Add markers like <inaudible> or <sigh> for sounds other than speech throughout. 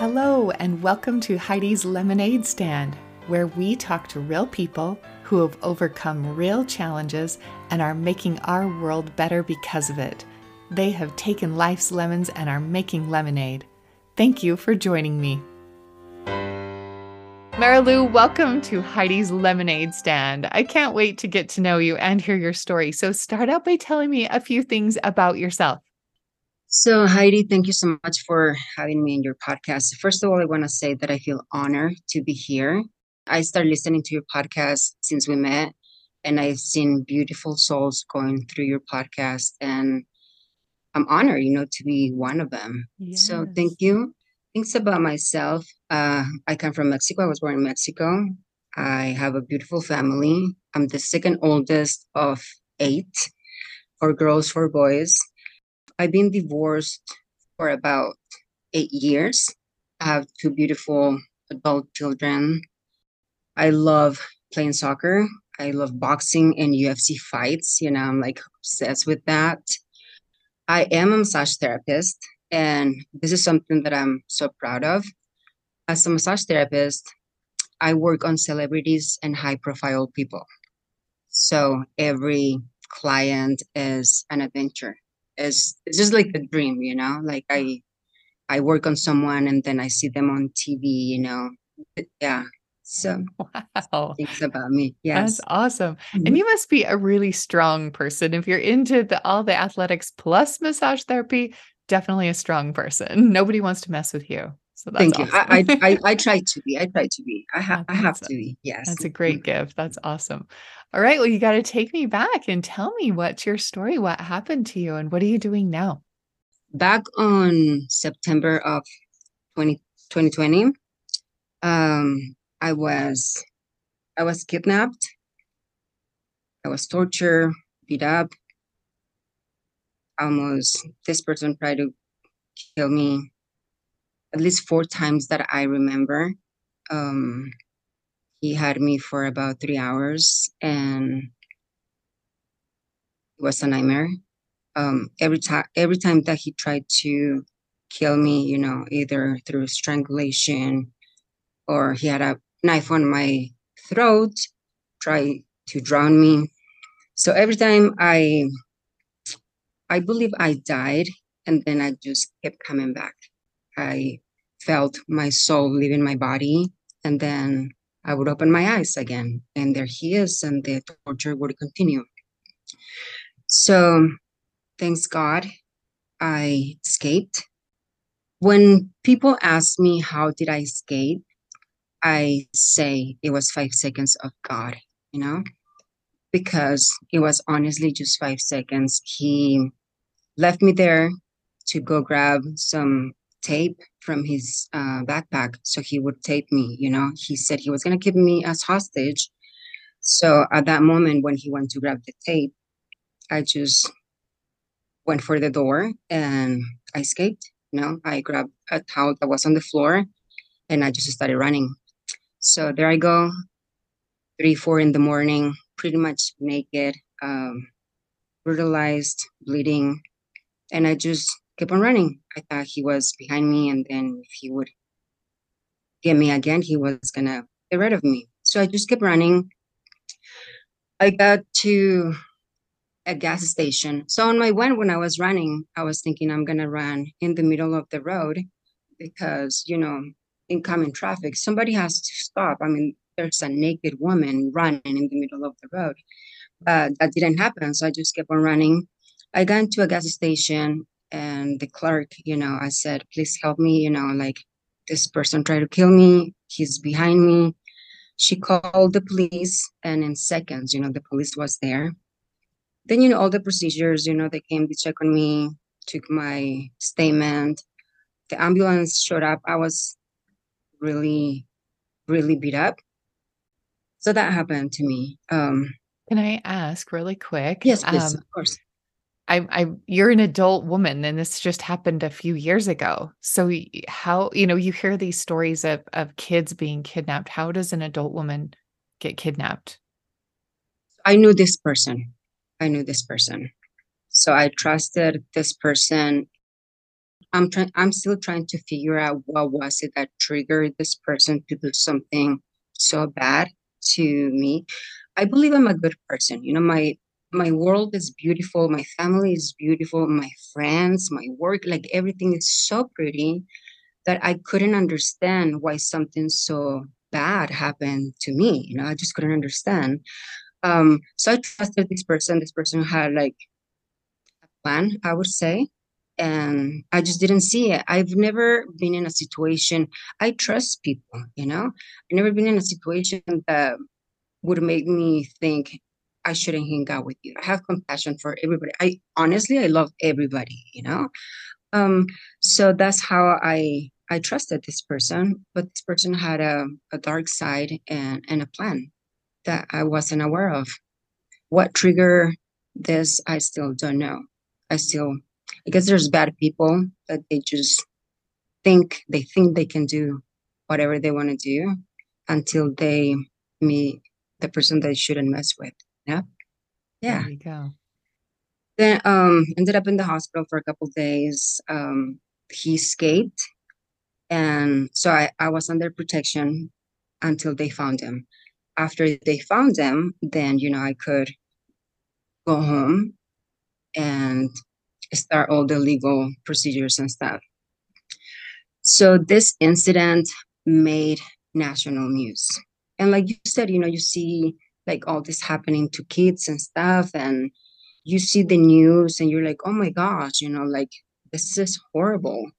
Hello, and welcome to Heidi's LemonAid Stand, where we talk to real people who have overcome real challenges and are making our world better because of it. They have taken life's lemons and are making lemonade. Thank you for joining me. Marilu, welcome to Heidi's LemonAid Stand. I can't wait to get to know you and hear your story. So, start out by telling me a few things about yourself. So, Heidi, thank you so much for having me in your podcast. First of all, I want to say that I feel honored to be here. I started listening to your podcast since we met, and I've seen beautiful souls going through your podcast, and I'm honored, you know, to be one of them. Yes. So, thank you. Things about myself. Uh, I come from Mexico. I was born in Mexico. I have a beautiful family. I'm the second oldest of eight, four girls, four boys. I've been divorced for about eight years. I have two beautiful adult children. I love playing soccer. I love boxing and UFC fights. You know, I'm like obsessed with that. I am a massage therapist, and this is something that I'm so proud of. As a massage therapist, I work on celebrities and high profile people. So every client is an adventure is it's just like a dream, you know. Like I I work on someone and then I see them on TV, you know. Yeah. So wow. things about me. Yes. That's awesome. Mm-hmm. And you must be a really strong person. If you're into the all the athletics plus massage therapy, definitely a strong person. <laughs> Nobody wants to mess with you. So thank awesome. you. I, I, I try to be. I try to be. I have <laughs> I have to be. Yes. That's a great mm-hmm. gift. That's awesome. All right. Well, you got to take me back and tell me what's your story. What happened to you, and what are you doing now? Back on September of 20, 2020, um, I was I was kidnapped. I was tortured, beat up. Almost this person tried to kill me at least four times that I remember. Um, he had me for about three hours and it was a nightmare. Um, every time, every time that he tried to kill me, you know, either through strangulation or he had a knife on my throat, try to drown me. So every time I, I believe I died, and then I just kept coming back. I felt my soul leaving my body. And then I would open my eyes again, and there he is, and the torture would continue. So, thanks God, I escaped. When people ask me how did I escape, I say it was five seconds of God, you know, because it was honestly just five seconds. He left me there to go grab some tape from his uh, backpack so he would tape me you know? He said he was going to keep me as hostage. So at that moment when he went to grab the tape i just went for the door and i escaped you know? I grabbed a towel that was on the floor and i just started running. So there i go three four in the morning pretty much naked um, brutalized bleeding. And i just kept on running. I thought he was behind me, and then if he would get me again, he was gonna get rid of me. So I just kept running. I got to a gas station. So on my way when I was running, I was thinking I'm gonna run in the middle of the road because you know incoming traffic, somebody has to stop. I mean, there's a naked woman running in the middle of the road. But that didn't happen. So I just kept on running. I got into a gas station and the clerk, you know, I said, please help me, you know, like this person tried to kill me. He's behind me. She called the police, and in seconds, you know, the police was there. Then, you know, all the procedures, you know, they came to check on me, took my statement. The ambulance showed up. I was really, really beat up. So that happened to me. Um, Can I ask really quick? Yes, please, um, of course. I, I, you're an adult woman, and this just happened a few years ago. So, how you know you hear these stories of of kids being kidnapped? How does an adult woman get kidnapped? I knew this person. I knew this person, so I trusted this person. I'm trying I'm still trying to figure out what was it that triggered this person to do something so bad to me. I believe I'm a good person. You know, my my world is beautiful, my family is beautiful, my friends, my work, like everything is so pretty that I couldn't understand why something so bad happened to me. You know, I just couldn't understand. Um, so I trusted this person. This person had like a plan, I would say, and I just didn't see it. I've never been in a situation. I trust people. You know, I've never been in a situation that would make me think I shouldn't hang out with you. I have compassion for everybody. I honestly, I love everybody. You know, um, so that's how I I trusted this person, but this person had a, a dark side and, and a plan that I wasn't aware of. What triggered this, I still don't know. I still, I guess there's bad people that they just think, they think they can do whatever they want to do until they meet the person they shouldn't mess with. Yeah. Yeah. There you go. Then um ended up in the hospital for a couple days. Um he escaped and so I, I was under protection until they found him after they found him then you know i could go home and start all the legal procedures and stuff so this incident made national news and like you said you know you see like all this happening to kids and stuff and you see the news and you're like oh my gosh you know like this is horrible.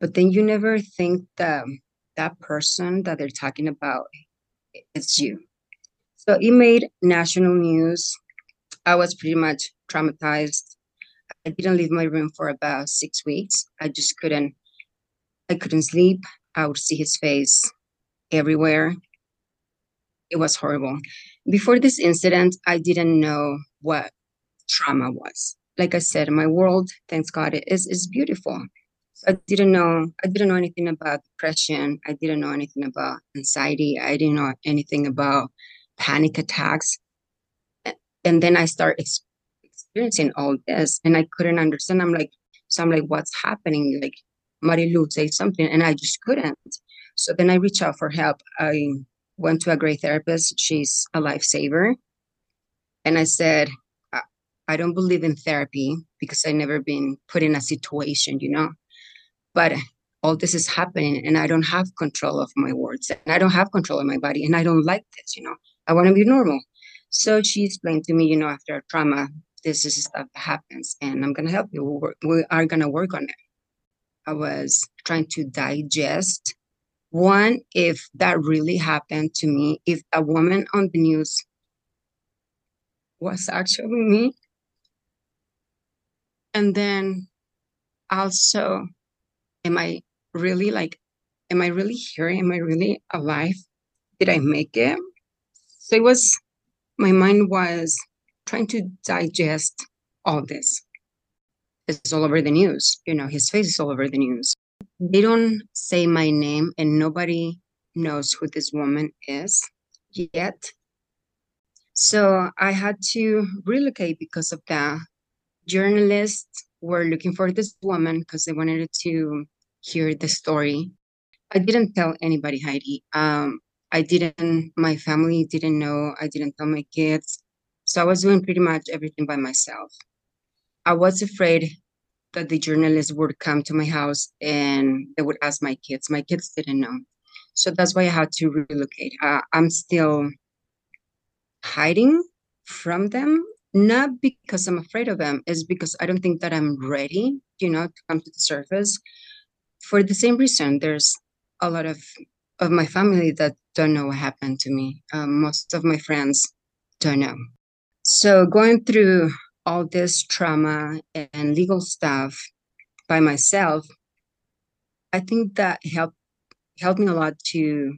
But then you never think that um, that person that they're talking about it's you. So it made national news. I was pretty much traumatized. I didn't leave my room for about six weeks. I just couldn't i couldn't sleep. I would see his face everywhere. It was horrible before this incident i didn't know what trauma was like i said my world thanks god is is beautiful I didn't know I didn't know anything about depression. I didn't know anything about anxiety. I didn't know anything about panic attacks. And then I start ex- experiencing all this and I couldn't understand. I'm like, so I'm like, what's happening? Like Marilu say something and I just couldn't. So then I reach out for help. I went to a great therapist. She's a lifesaver. And I said, I don't believe in therapy because I've never been put in a situation, you know but all this is happening and I don't have control of my words and I don't have control of my body and I don't like this, you know. I want to be normal. So she explained to me, you know, after a trauma, this is stuff that happens and I'm going to help you. we we are going to work on it. I was trying to digest one, if that really happened to me, if a woman on the news was actually me. And then also am I really like, am I really here? Am I really alive? Did I make it? So it was, my mind was trying to digest all this. It's all over the news. You know, his face is all over the news. They don't say my name, and nobody knows who this woman is yet. So I had to relocate because of that. Journalists were looking for this woman because they wanted to hear the story. I didn't tell anybody, Heidi. Um, I didn't, my family didn't know. I didn't tell my kids. So I was doing pretty much everything by myself. I was afraid that the journalists would come to my house and they would ask my kids. My kids didn't know. So that's why I had to relocate. Uh, I'm still hiding from them, not because I'm afraid of them, it's because I don't think that I'm ready, you know, to come to the surface for the same reason, there's a lot of of my family that don't know what happened to me. Um, most of my friends don't know. So going through all this trauma and legal stuff by myself, I think that helped helped me a lot to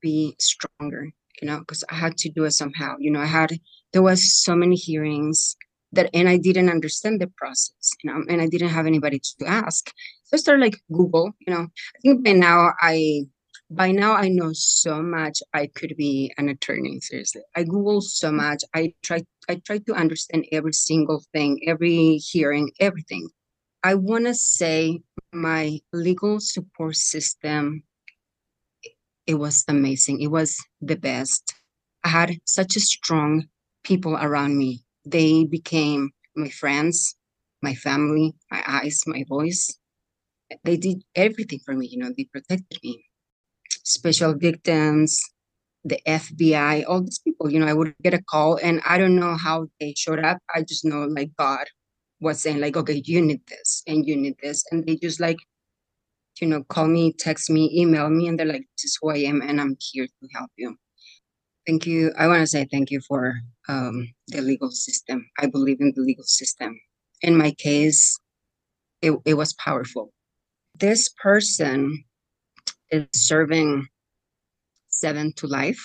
be stronger. You know, because I had to do it somehow. You know, I had there was so many hearings that and I didn't understand the process, you know, and I didn't have anybody to ask. So I started like Google, you know. I think by now I by now I know so much I could be an attorney, seriously. I Google so mm. much. I try I try to understand every single thing, every hearing, everything. I want to say my legal support system it was amazing. It was the best. I had such a strong people around me. They became my friends, my family, my eyes, my voice. They did everything for me, you know, they protected me. Special victims, the FBI, all these people, you know, I would get a call and I don't know how they showed up. I just know like God was saying, like, okay, you need this and you need this. And they just like, you know, call me, text me, email me, and they're like, this is who I am and I'm here to help you. Thank you. I want to say thank you for um, the legal system. I believe in the legal system. In my case, it, it was powerful. This person is serving seven to life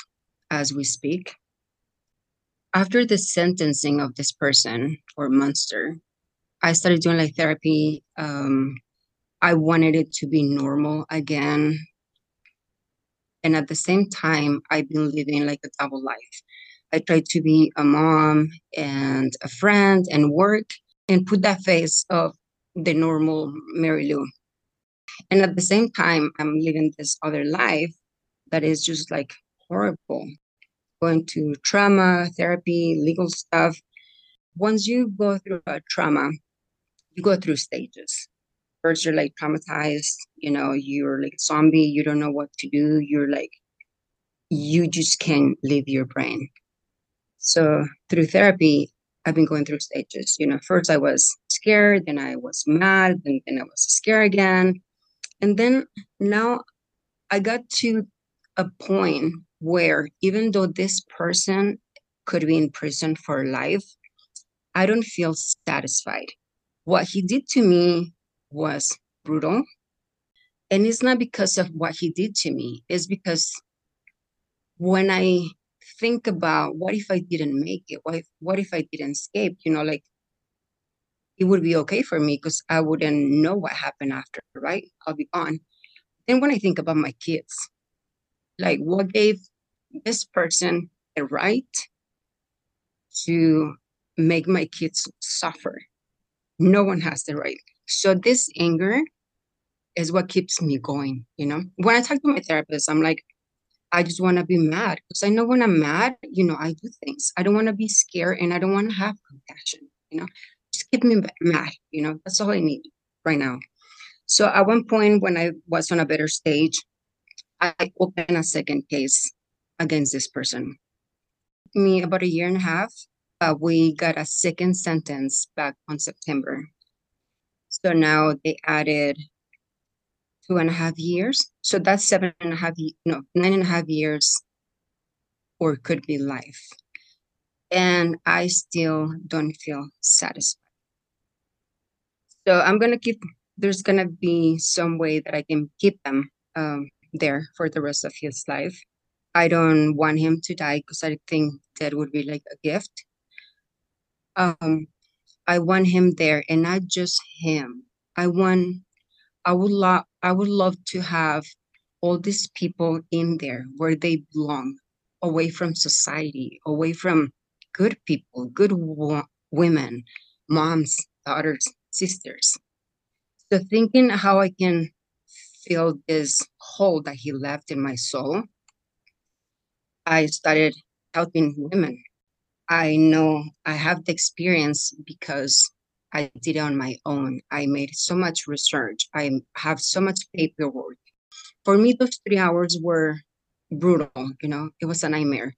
as we speak. After the sentencing of this person or monster, I started doing like therapy. Um, I wanted it to be normal again. And at the same time, I've been living like a double life. I tried to be a mom and a friend and work and put that face of the normal Marilu. And at the same time, I'm living this other life that is just like horrible. Going to trauma, therapy, legal stuff. Once you go through a trauma, you go through stages. First, you're like traumatized, you know, you're like zombie, you don't know what to do. You're like, you just can't leave your brain. So through therapy, I've been going through stages. You know, first I was scared, then I was mad, then, then I was scared again. And then now I got to a point where even though this person could be in prison for life, I don't feel satisfied. What he did to me was brutal. And it's not because of what he did to me, it's because when I think about what if I didn't make it? What if, what if I didn't escape? You know, like it would be okay for me because I wouldn't know what happened after, right? I'll be gone. Then when I think about my kids, like what gave this person a right to make my kids suffer? No one has the right. So this anger is what keeps me going, you know? When I talk to my therapist, I'm like, I just want to be mad because I know when I'm mad, you know, I do things. I don't want to be scared and I don't want to have compassion, you know? Keep me mad, you know? That's all I need right now. So at one point when I was on a better stage, I opened a second case against this person. Me about a year and a half, uh, we got a second sentence back on September. So now they added two and a half years. So that's seven and a half, no, nine and a half years, or could be life. And I still don't feel satisfied. So I'm gonna keep. There's gonna be some way that I can keep them um, there for the rest of his life. I don't want him to die because I think that would be like a gift. Um, I want him there, and not just him. I want, I would love, I would love to have all these people in there where they belong, away from society, away from good people, good wo- women, moms, daughters, sisters. So thinking how I can fill this hole that he left in my soul, I started helping women I know I have the experience because I did it on my own. I made so much research. I have so much paperwork. For me, those three hours were brutal. You know, it was a nightmare.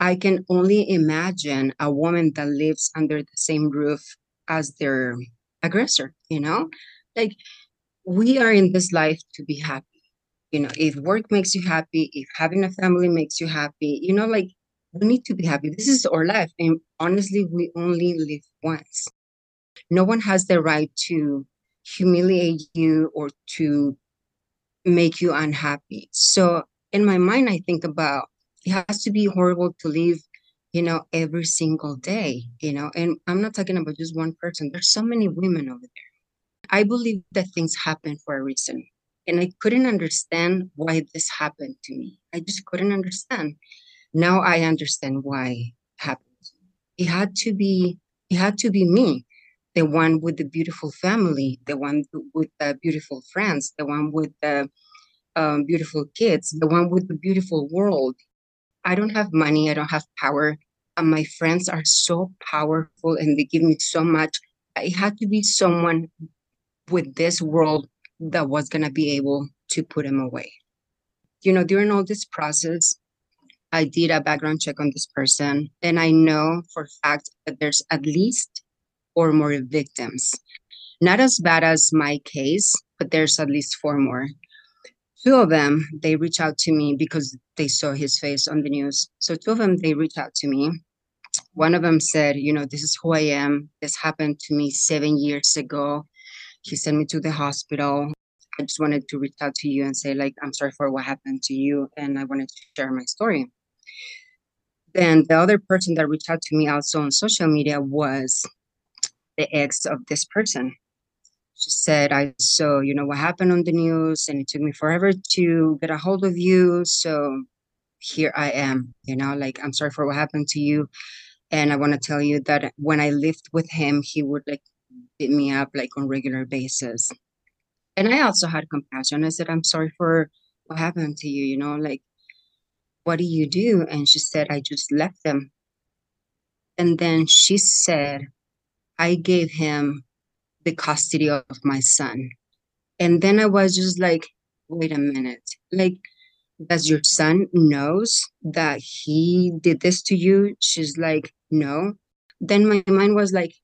I can only imagine a woman that lives under the same roof as their aggressor, you know? Like, we are in this life to be happy. You know, if work makes you happy, if having a family makes you happy, you know, like we need to be happy. This is our life. And honestly, we only live once. No one has the right to humiliate you or to make you unhappy. So in my mind, I think about it has to be horrible to live, you know, every single day, you know, and I'm not talking about just one person. There's so many women over there. I believe that things happen for a reason. And I couldn't understand why this happened to me. I just couldn't understand now I understand why it happened. It had to be it had to be me the one with the beautiful family, the one with the beautiful friends, the one with the um, beautiful kids, the one with the beautiful world. I don't have money, I don't have power. And my friends are so powerful and they give me so much. It had to be someone with this world that was going to be able to put him away. You know, during all this process, I did a background check on this person, and I know for fact that there's at least four more victims. Not as bad as my case, but there's at least four more. Two of them, they reach out to me because they saw his face on the news. So two of them, they reach out to me. One of them said, you know, this is who I am. This happened to me seven years ago. He sent me to the hospital. I just wanted to reach out to you and say, like, I'm sorry for what happened to you. And I wanted to share my story. Then the other person that reached out to me also on social media was the ex of this person. She said, I saw, you know, what happened on the news and it took me forever to get a hold of you. So here I am, you know, like, I'm sorry for what happened to you. And I want to tell you that when I lived with him, he would like beat me up like on regular basis. And I also had compassion. I said, I'm sorry for what happened to you, you know, like, what do you do? And she said, I just left them. And then she said, I gave him the custody of my son. And then I was just like, wait a minute. Like, does your son knows that he did this to you? She's like, no. Then my mind was like,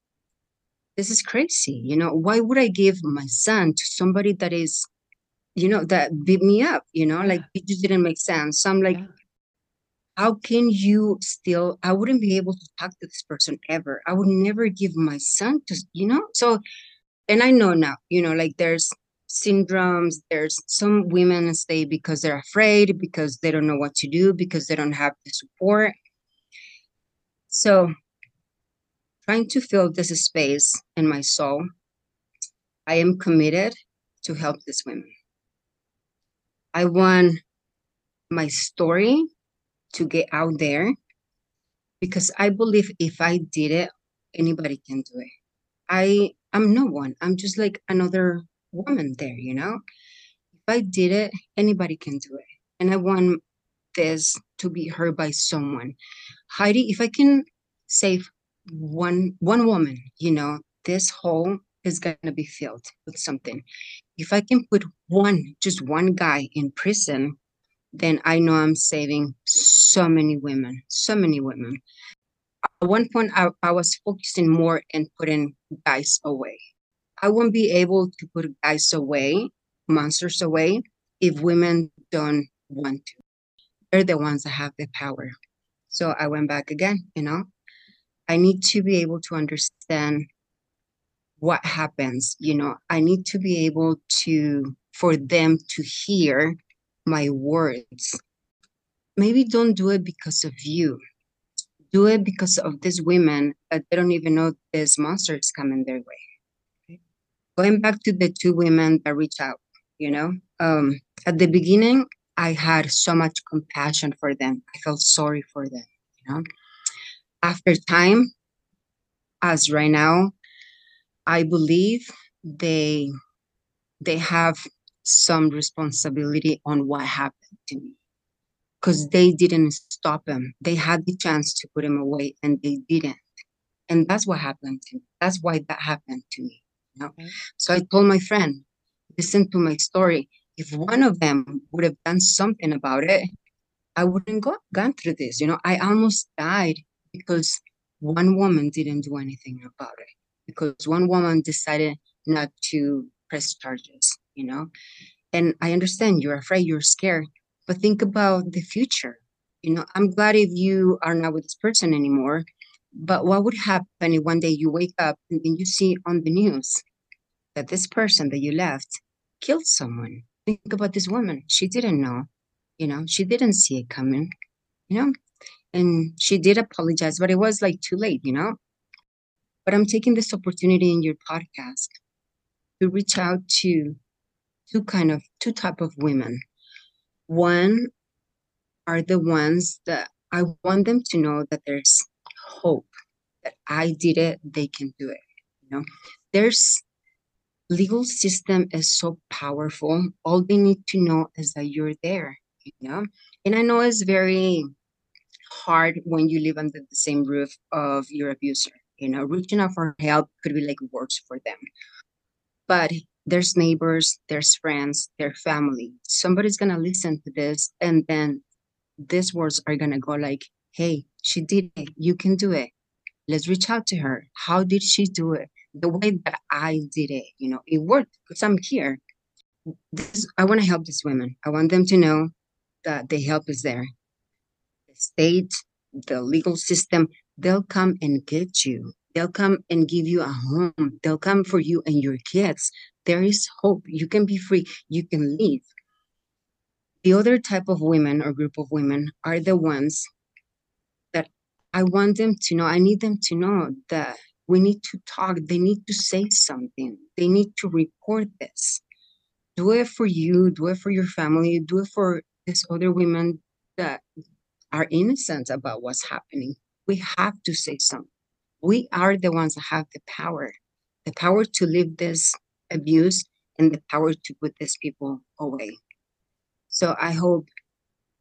this is crazy. You know, why would I give my son to somebody that is, you know, that beat me up? You know, like it just didn't make sense. So I'm like, yeah how can you still i wouldn't be able to talk to this person ever i would never give my son to you know so and i know now you know like there's syndromes there's some women stay because they're afraid because they don't know what to do because they don't have the support so trying to fill this space in my soul i am committed to help these women i want my story to get out there because I believe if I did it, anybody can do it. I I'm no one. I'm just like another woman there, you know? If I did it, anybody can do it. And I want this to be heard by someone. Heidi, if I can save one one woman, you know, this hole is gonna be filled with something. If I can put one, just one guy in prison, then I know I'm saving so many women, so many women. At one point, I, I was focusing more in putting guys away. I won't be able to put guys away, monsters away, if women don't want to. They're the ones that have the power. So I went back again, you know. I need to be able to understand what happens, you know. I need to be able to, for them to hear my words. Maybe don't do it because of you. Do it because of these women that they don't even know this monster is coming their way. Going back to the two women that reach out, you know, um, at the beginning, I had so much compassion for them. I felt sorry for them, you know. After time, as right now, I believe they they have some responsibility on what happened to me because mm. they didn't stop him. They had the chance to put him away and they didn't. And that's what happened to me. That's why that happened to me. You know? Okay. So I told my friend, listen to my story. If one of them would have done something about it, I wouldn't go gone through this. You know, I almost died because one woman didn't do anything about it. Because one woman decided not to press charges you know and i understand you're afraid you're scared but think about the future you know i'm glad if you are not with this person anymore but what would happen if one day you wake up and you see on the news that this person that you left killed someone think about this woman she didn't know you know she didn't see it coming you know and she did apologize but it was like too late you know but i'm taking this opportunity in your podcast to reach out to two kind of two type of women. One are the ones that I want them to know that there's hope that I did it, they can do it. You know, there's legal system is so powerful. All they need to know is that you're there, you know? And I know it's very hard when you live under the same roof of your abuser. You know, reaching out for help could be like words for them. But there's neighbors, there's friends, their family. Somebody's gonna listen to this, and then these words are gonna go like, "Hey, she did it. You can do it. Let's reach out to her. How did she do it? The way that I did it, you know, it worked because I'm here. This, I want to help these women. I want them to know that the help is there. The state, the legal system, they'll come and get you. They'll come and give you a home. They'll come for you and your kids. There is hope. You can be free. You can leave. The other type of women or group of women are the ones that I want them to know. I need them to know that we need to talk. They need to say something. They need to report this. Do it for you, do it for your family, do it for these other women that are innocent about what's happening. We have to say something. We are the ones that have the power, the power to leave this abuse and the power to put these people away. So I hope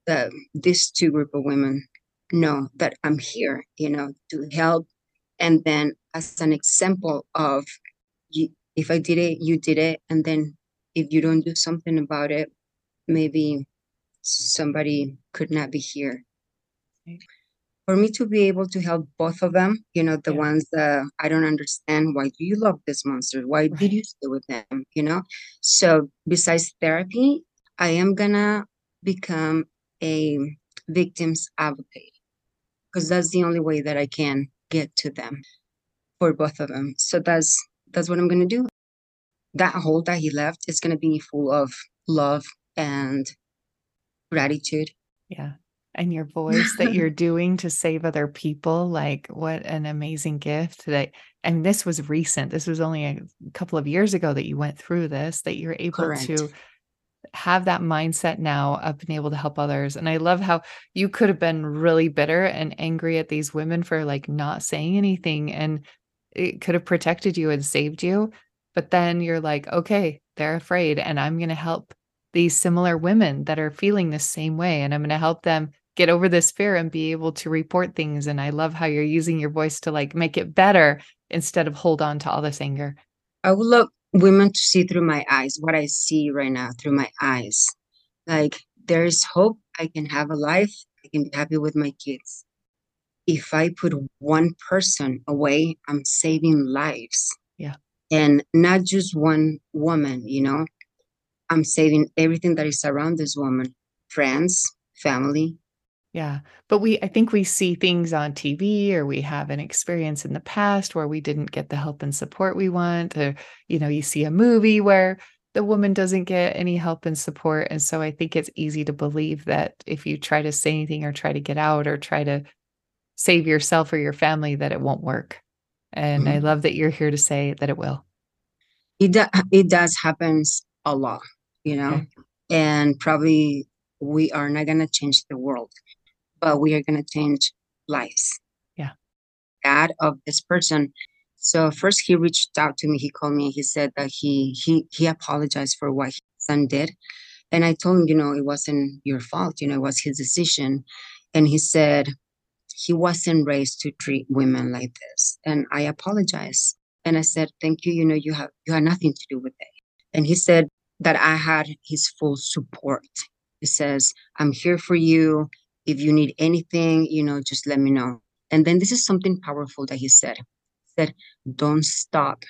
that these two group of women know that I'm here, you know, to help. And then as an example of if I did it, you did it. And then if you don't do something about it, maybe somebody could not be here. For me to be able to help both of them, you know, the Yeah. ones that I don't understand, why do you love this monster? Why did you stay with them? You know? So besides therapy, I am gonna become a victim's advocate because that's the only way that I can get to them for both of them. So that's that's what I'm gonna do. That hole that he left is gonna be full of love and gratitude. Yeah. And your voice that you're <laughs> doing to save other people, like what an amazing gift that and this was recent. This was only a couple of years ago that you went through this, that you're able Correct. to have that mindset now of being able to help others. And I love how you could have been really bitter and angry at these women for like not saying anything and it could have protected you and saved you. But then you're like, okay, they're afraid and I'm going to help these similar women that are feeling the same way and I'm going to help them get over this fear and be able to report things and I love how you're using your voice to like make it better instead of hold on to all this anger. Oh, love women to see through my eyes what I see right now through my eyes. Like there is hope. I can have a life. I can be happy with my kids. If I put one person away, I'm saving lives. Yeah. And not just one woman, you know. I'm saving everything that is around this woman, friends, family. Yeah. But we I think we see things on TV or we have an experience in the past where we didn't get the help and support we want or you know, you see a movie where the woman doesn't get any help and support and so I think it's easy to believe that if you try to say anything or try to get out or try to save yourself or your family that it won't work. And I Mhm. love that you're here to say that it will. It do, it does happens a lot, you know. Okay. And probably we are not gonna change the world, but we are gonna change lives. Yeah. Dad of this person. So first he reached out to me. He called me he said that he he he apologized for what his son did. And I told him, you know, it wasn't your fault, you know, it was his decision. And he said he wasn't raised to treat women like this. And I apologize. And I said, thank you, you know, you have you had nothing to do with it. And he said that I had his full support. He says, I'm here for you. If you need anything, you know, just let me know. And then this is something powerful that he said. He said, don't stop.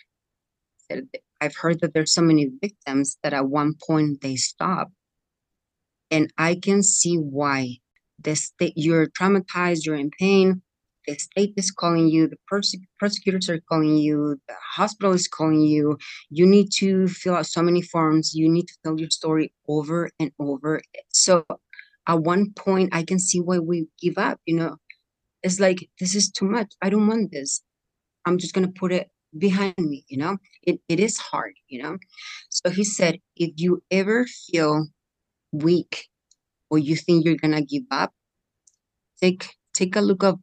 I've heard that there's so many victims that at one point they stop. And I can see why. The state you're traumatized, you're in pain. The state is calling you, the perse- prosecutors are calling you, the hospital is calling you. You need to fill out so many forms. You need to tell your story over and over. So at one point, I can see why we give up. You know, it's like this is too much. I don't want this. I'm just gonna put it behind me. You know, it it is hard. You know, so he said, if you ever feel weak or you think you're gonna give up, take take a look of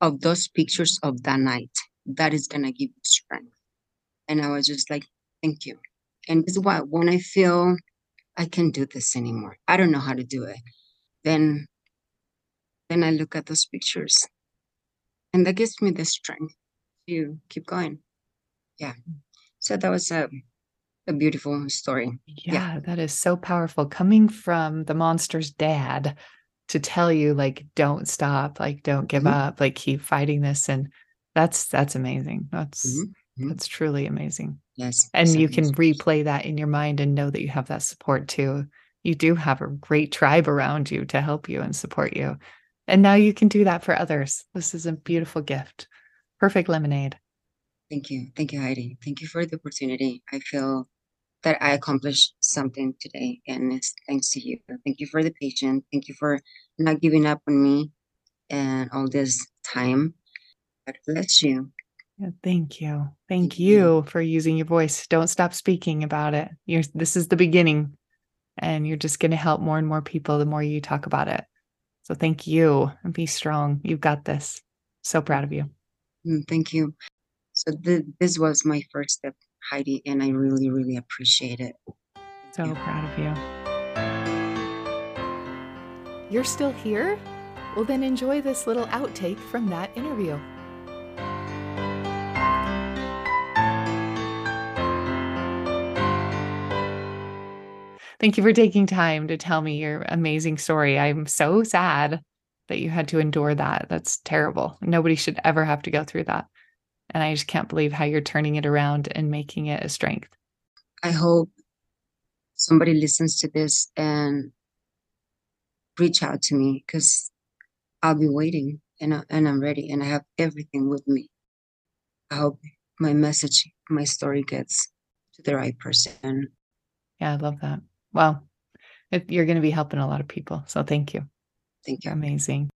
of those pictures of that night. That is gonna give you strength. And I was just like, thank you. And this is why when I feel I can't do this anymore. I don't know how to do it. Then then I look at those pictures and that gives me the strength to keep going. Yeah. So that was a a beautiful story. Yeah, yeah, that is so powerful coming from the monster's dad to tell you like don't stop, like don't give mm-hmm. up, like keep fighting this and that's that's amazing. That's mm-hmm. mm-hmm. that's truly amazing. Yes. And you can replay that in your mind and know that you have that support too. You do have a great tribe around you to help you and support you. And now you can do that for others. This is a beautiful gift. Perfect lemonade. Thank you. Thank you, Heidi. Thank you for the opportunity. I feel that I accomplished something today, and it's thanks to you. Thank you for the patience. Thank you for not giving up on me and all this time. God bless you. Yeah, thank you. Thank you for using your voice. Don't stop speaking about it. You're this is the beginning and you're just going to help more and more people the more you talk about it. So thank you and be strong. You've got this. So proud of you. Mm, thank you. So th- this was my first step, Heidi, and I really, really appreciate it. Thank so you. proud of you. You're still here? Well, then enjoy this little outtake from that interview. Thank you for taking time to tell me your amazing story. I'm so sad that you had to endure that. That's terrible. Nobody should ever have to go through that. And I just can't believe how you're turning it around and making it a strength. I hope somebody listens to this and reach out to me because I'll be waiting and, I, and I'm ready and I have everything with me. I hope my message, my story gets to the right person. Yeah, I love that. Well, you're going to be helping a lot of people. So thank you. Thank you. You're amazing.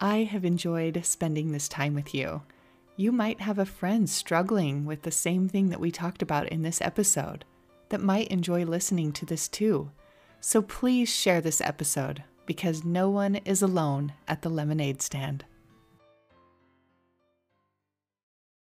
I have enjoyed spending this time with you. You might have a friend struggling with the same thing that we talked about in this episode that might enjoy listening to this too. So please share this episode because no one is alone at the lemonade stand.